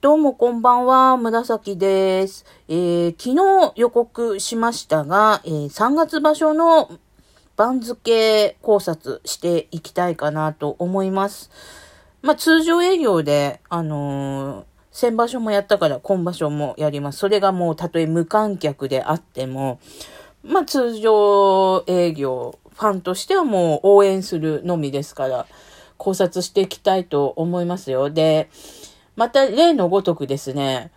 どうもこんばんは、紫です。えー、昨日予告しましたが、えー、3月場所の番付考察していきたいかなと思います。まあ、通常営業で、あのー、先場所もやったから今場所もやります。それがもうたとえ無観客であっても、まあ、通常営業、ファンとしてはもう応援するのみですから、考察していきたいと思いますよ。で、また例のごとくですね、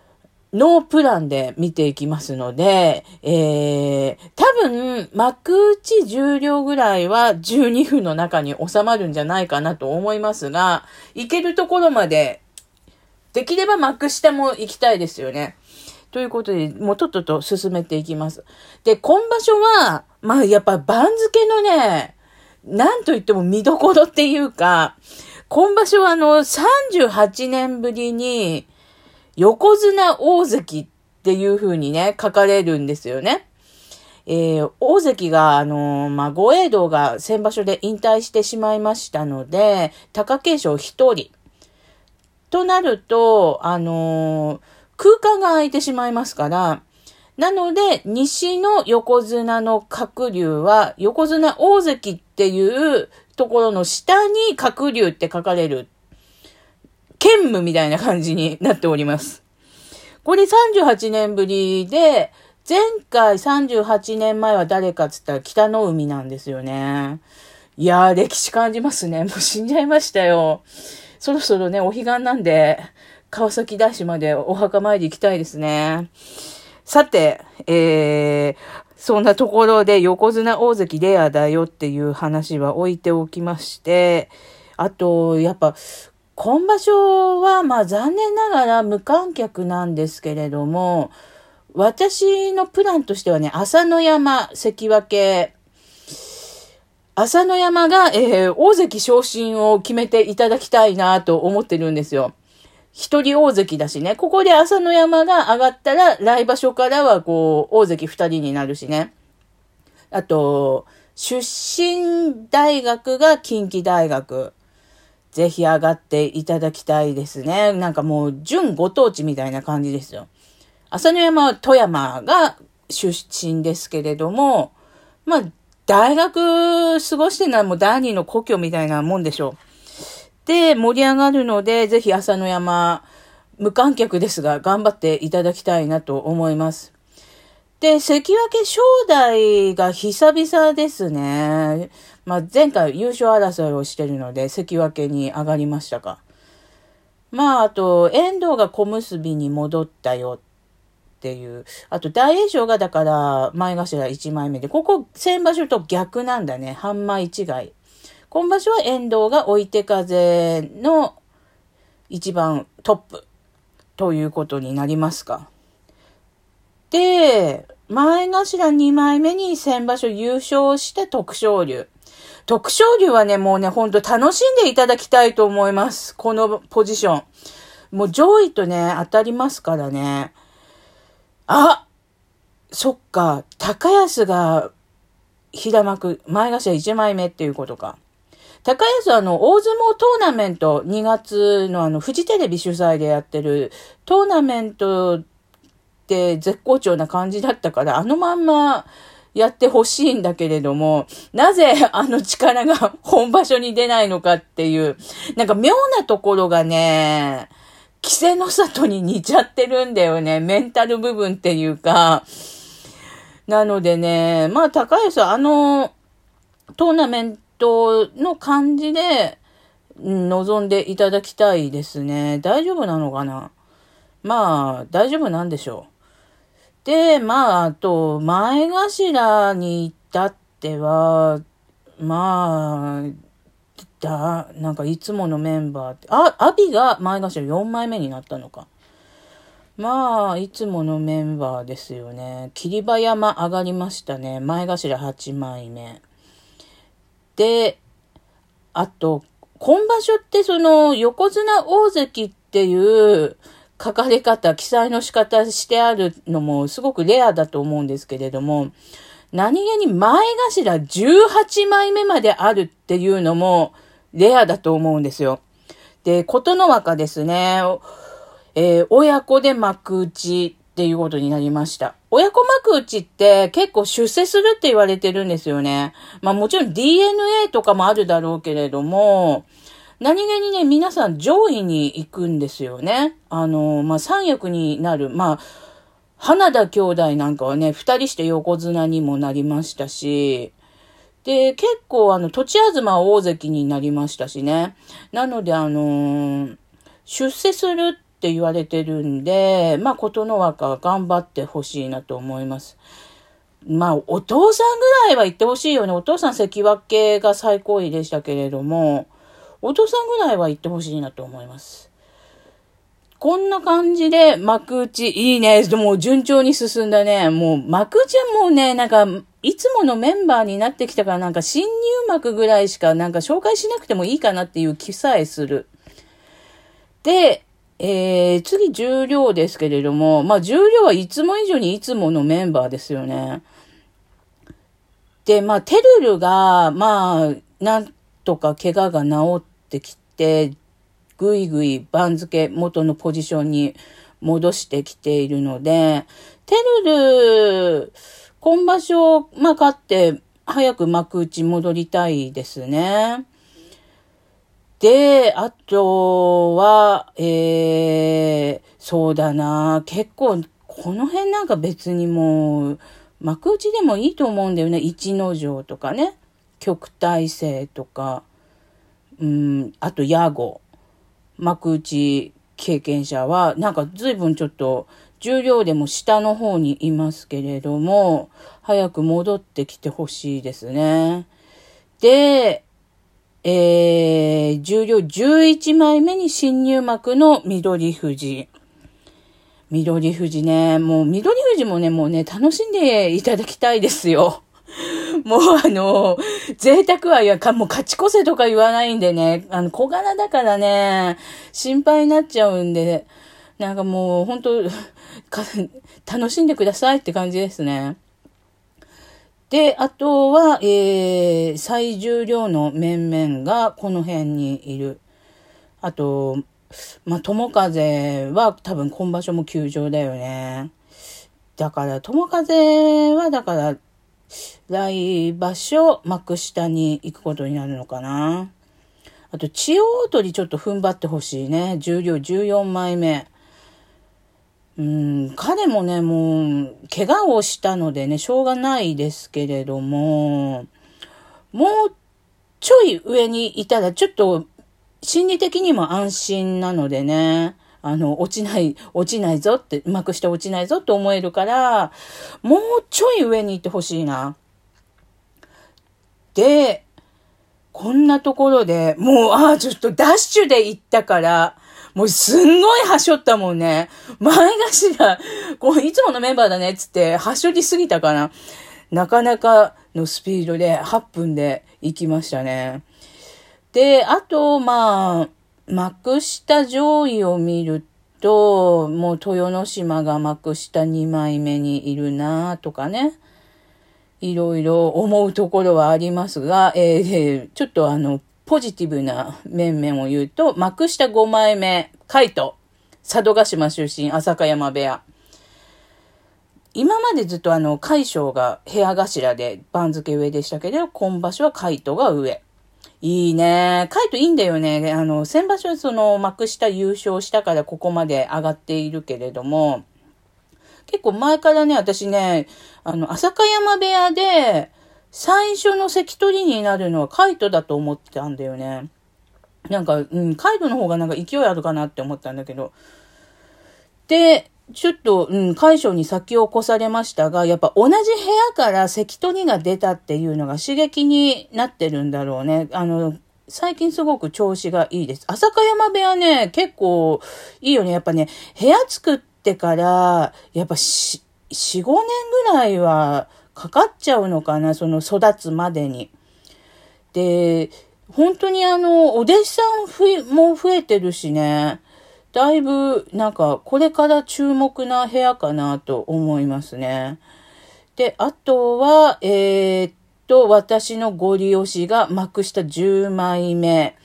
ノープランで見ていきますので、えー、多分、幕内重量ぐらいは12分の中に収まるんじゃないかなと思いますが、行けるところまで、できれば幕下も行きたいですよね。ということで、もうとっとと進めていきます。で、今場所は、まあやっぱ番付のね、なんと言っても見どころっていうか、今場所はあの、38年ぶりに、横綱大関っていう風にね、書かれるんですよね。えー、大関が、あのー、まあ、護衛道が先場所で引退してしまいましたので、貴景勝一人。となると、あのー、空間が空いてしまいますから、なので、西の横綱の鶴竜は、横綱大関っていうところの下に鶴竜って書かれる、兼務みたいな感じになっております。これ38年ぶりで、前回38年前は誰かっつったら北の海なんですよね。いやー、歴史感じますね。もう死んじゃいましたよ。そろそろね、お彼岸なんで、川崎大師までお墓参り行きたいですね。さて、えー、そんなところで横綱大関レアだよっていう話は置いておきまして、あと、やっぱ、今場所は、まあ残念ながら無観客なんですけれども、私のプランとしてはね、朝の山関脇、朝の山が、えー、大関昇進を決めていただきたいなと思ってるんですよ。一人大関だしね。ここで朝の山が上がったら、来場所からはこう、大関二人になるしね。あと、出身大学が近畿大学。ぜひ上がっていただきたいですね。なんかもう、準ご当地みたいな感じですよ。朝の山は富山が出身ですけれども、まあ、大学過ごしてるのはもう第二の故郷みたいなもんでしょう。で盛り上がるので、ぜひ朝の山、無観客ですが、頑張っていただきたいなと思います。で、関脇正代が久々ですね。まあ、前回優勝争いをしてるので、関脇に上がりましたか。まあ、あと、遠藤が小結に戻ったよっていう。あと、大栄翔がだから、前頭1枚目で、ここ、先場所と逆なんだね。半枚違い。今場所は遠藤が追い手風の一番トップということになりますか。で、前頭2枚目に先場所優勝して徳勝龍。徳勝龍はね、もうね、ほんと楽しんでいただきたいと思います。このポジション。もう上位とね、当たりますからね。あそっか、高安が平幕、前頭1枚目っていうことか。高安はあの、大相撲トーナメント、2月のあの、フジテレビ主催でやってるトーナメントって絶好調な感じだったから、あのまんまやってほしいんだけれども、なぜあの力が本場所に出ないのかっていう、なんか妙なところがね、稀勢の里に似ちゃってるんだよね。メンタル部分っていうか。なのでね、まあ高安はあの、トーナメンの感じで望んでいただきたいですね。大丈夫なのかな？まあ、大丈夫なんでしょう。で、まあ、あと、前頭に至っては、まあ、だ、なんかいつものメンバーって、あ、アビが前頭4枚目になったのか。まあ、いつものメンバーですよね。霧馬山上がりましたね。前頭8枚目。で、あと、今場所ってその横綱大関っていう書かれ方、記載の仕方してあるのもすごくレアだと思うんですけれども、何気に前頭18枚目まであるっていうのもレアだと思うんですよ。で、ことの若ですね。えー、親子で幕打ちっていうことになりました。親子幕打ちって結構出世するって言われてるんですよね。まあもちろん DNA とかもあるだろうけれども、何気にね、皆さん上位に行くんですよね。あの、まあ三役になる。まあ、花田兄弟なんかはね、二人して横綱にもなりましたし、で、結構あの、土地あずま大関になりましたしね。なのであのー、出世するって言われてるんで、まあ、琴ノ若頑張ってほしいなと思います。まあ、お父さんぐらいは言ってほしいよね。お父さん関脇が最高位でしたけれども、お父さんぐらいは言ってほしいなと思います。こんな感じで幕内、いいね。もう順調に進んだね。もう幕内はもうね、なんか、いつものメンバーになってきたからなんか新入幕ぐらいしかなんか紹介しなくてもいいかなっていう気さえする。で、えー、次重量ですけれども、まあ重量はいつも以上にいつものメンバーですよね。で、まあテルルが、まあ、なんとか怪我が治ってきて、ぐいぐい番付元のポジションに戻してきているので、テルル、今場所、まあ、勝って、早く幕内戻りたいですね。で、あとは、えー、そうだな、結構、この辺なんか別にもう、幕内でもいいと思うんだよね。一之丞とかね。極大生とか、うん、あと、ヤゴ。幕内経験者は、なんか随分ちょっと、重量でも下の方にいますけれども、早く戻ってきてほしいですね。で、えー、重量11枚目に新入幕の緑富士。緑富士ね、もう緑富士もね、もうね、楽しんでいただきたいですよ。もうあの、贅沢はいや、か、もう勝ち越せとか言わないんでね、あの、小柄だからね、心配になっちゃうんで、なんかもう本当 楽しんでくださいって感じですね。で、あとは、えー、最重量の面々がこの辺にいる。あと、まあ、友風は多分今場所も休場だよね。だから、友風は、だから、来場所、幕下に行くことになるのかな。あと、千代鳥ちょっと踏ん張ってほしいね。重量14枚目。うん、彼もね、もう、怪我をしたのでね、しょうがないですけれども、もうちょい上にいたら、ちょっと、心理的にも安心なのでね、あの、落ちない、落ちないぞって、うまくして落ちないぞって思えるから、もうちょい上に行ってほしいな。で、こんなところで、もう、ああ、ちょっとダッシュで行ったから、もうすんごいはしょったもんね。前頭、こう、いつものメンバーだねっつって、はしょりすぎたかな。なかなかのスピードで8分で行きましたね。で、あと、まあ、幕下上位を見ると、もう豊ノ島が幕下2枚目にいるなとかね。いろいろ思うところはありますが、えー、ちょっとあの、ポジティブな面々を言うと、幕下5枚目、カイト、佐渡島出身、浅香山部屋。今までずっとあの、海将が部屋頭で番付上でしたけど、今場所はカイトが上。いいね。カイトいいんだよね。あの、先場所その幕下優勝したからここまで上がっているけれども、結構前からね、私ね、あの、浅香山部屋で、最初の関取になるのはカイトだと思ってたんだよね。なんか、うん、カイトの方がなんか勢いあるかなって思ったんだけど。で、ちょっと、うん、解消に先を越されましたが、やっぱ同じ部屋から関取が出たっていうのが刺激になってるんだろうね。あの、最近すごく調子がいいです。浅香山部屋ね、結構いいよね。やっぱね、部屋作ってから、やっぱし、4、5年ぐらいは、かかっちゃうのかな、その育つまでに。で、本当にあの、お弟子さんも増えてるしね、だいぶなんかこれから注目な部屋かなと思いますね。で、あとは、えー、っと、私のご利用しが幕下10枚目、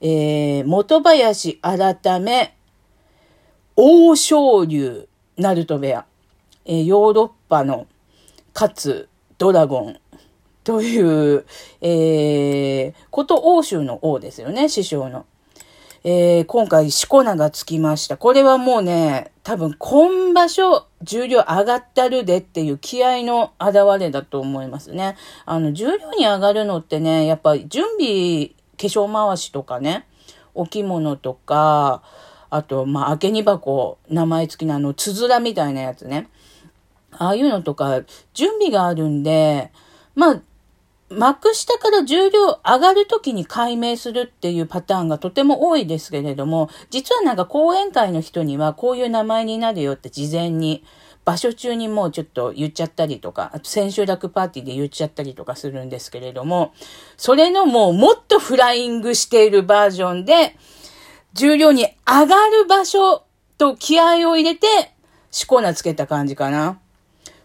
えー、元林改め、王昇竜、ナルト部屋、えー、ヨーロッパの、かつ、ドラゴン、という、えー、こと欧州の王ですよね、師匠の。えー、今回、しこ名がつきました。これはもうね、多分、今場所、重量上がったるでっていう気合の表れだと思いますね。あの、重量に上がるのってね、やっぱ準備、化粧回しとかね、お着物とか、あと、まあ、明け荷箱、名前付きのあの、つづらみたいなやつね。ああいうのとか、準備があるんで、まあ、幕下から重量上がるときに解明するっていうパターンがとても多いですけれども、実はなんか講演会の人にはこういう名前になるよって事前に場所中にもうちょっと言っちゃったりとか、あと千秋楽パーティーで言っちゃったりとかするんですけれども、それのもうもっとフライングしているバージョンで、重量に上がる場所と気合を入れて、しこなつけた感じかな。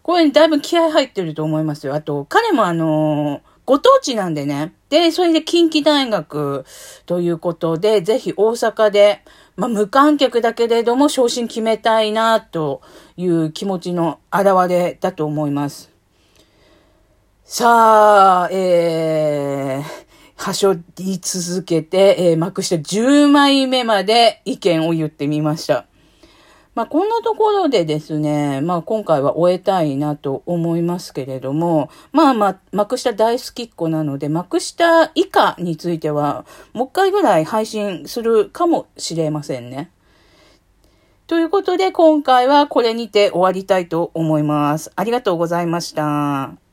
これだいぶ気合入ってると思いますよ。あと、彼もあのご当地なんでね。で、それで近畿大学ということで、ぜひ大阪で、まあ、無観客だけれども昇進決めたいなという気持ちの表れだと思います。さあ、えー、はしょり続けて、えー、幕下10枚目まで意見を言ってみました。まあ、こんなところでですね、まあ、今回は終えたいなと思いますけれども、まあまあ、幕下大好きっ子なので、幕下以下については、もう一回ぐらい配信するかもしれませんね。ということで、今回はこれにて終わりたいと思います。ありがとうございました。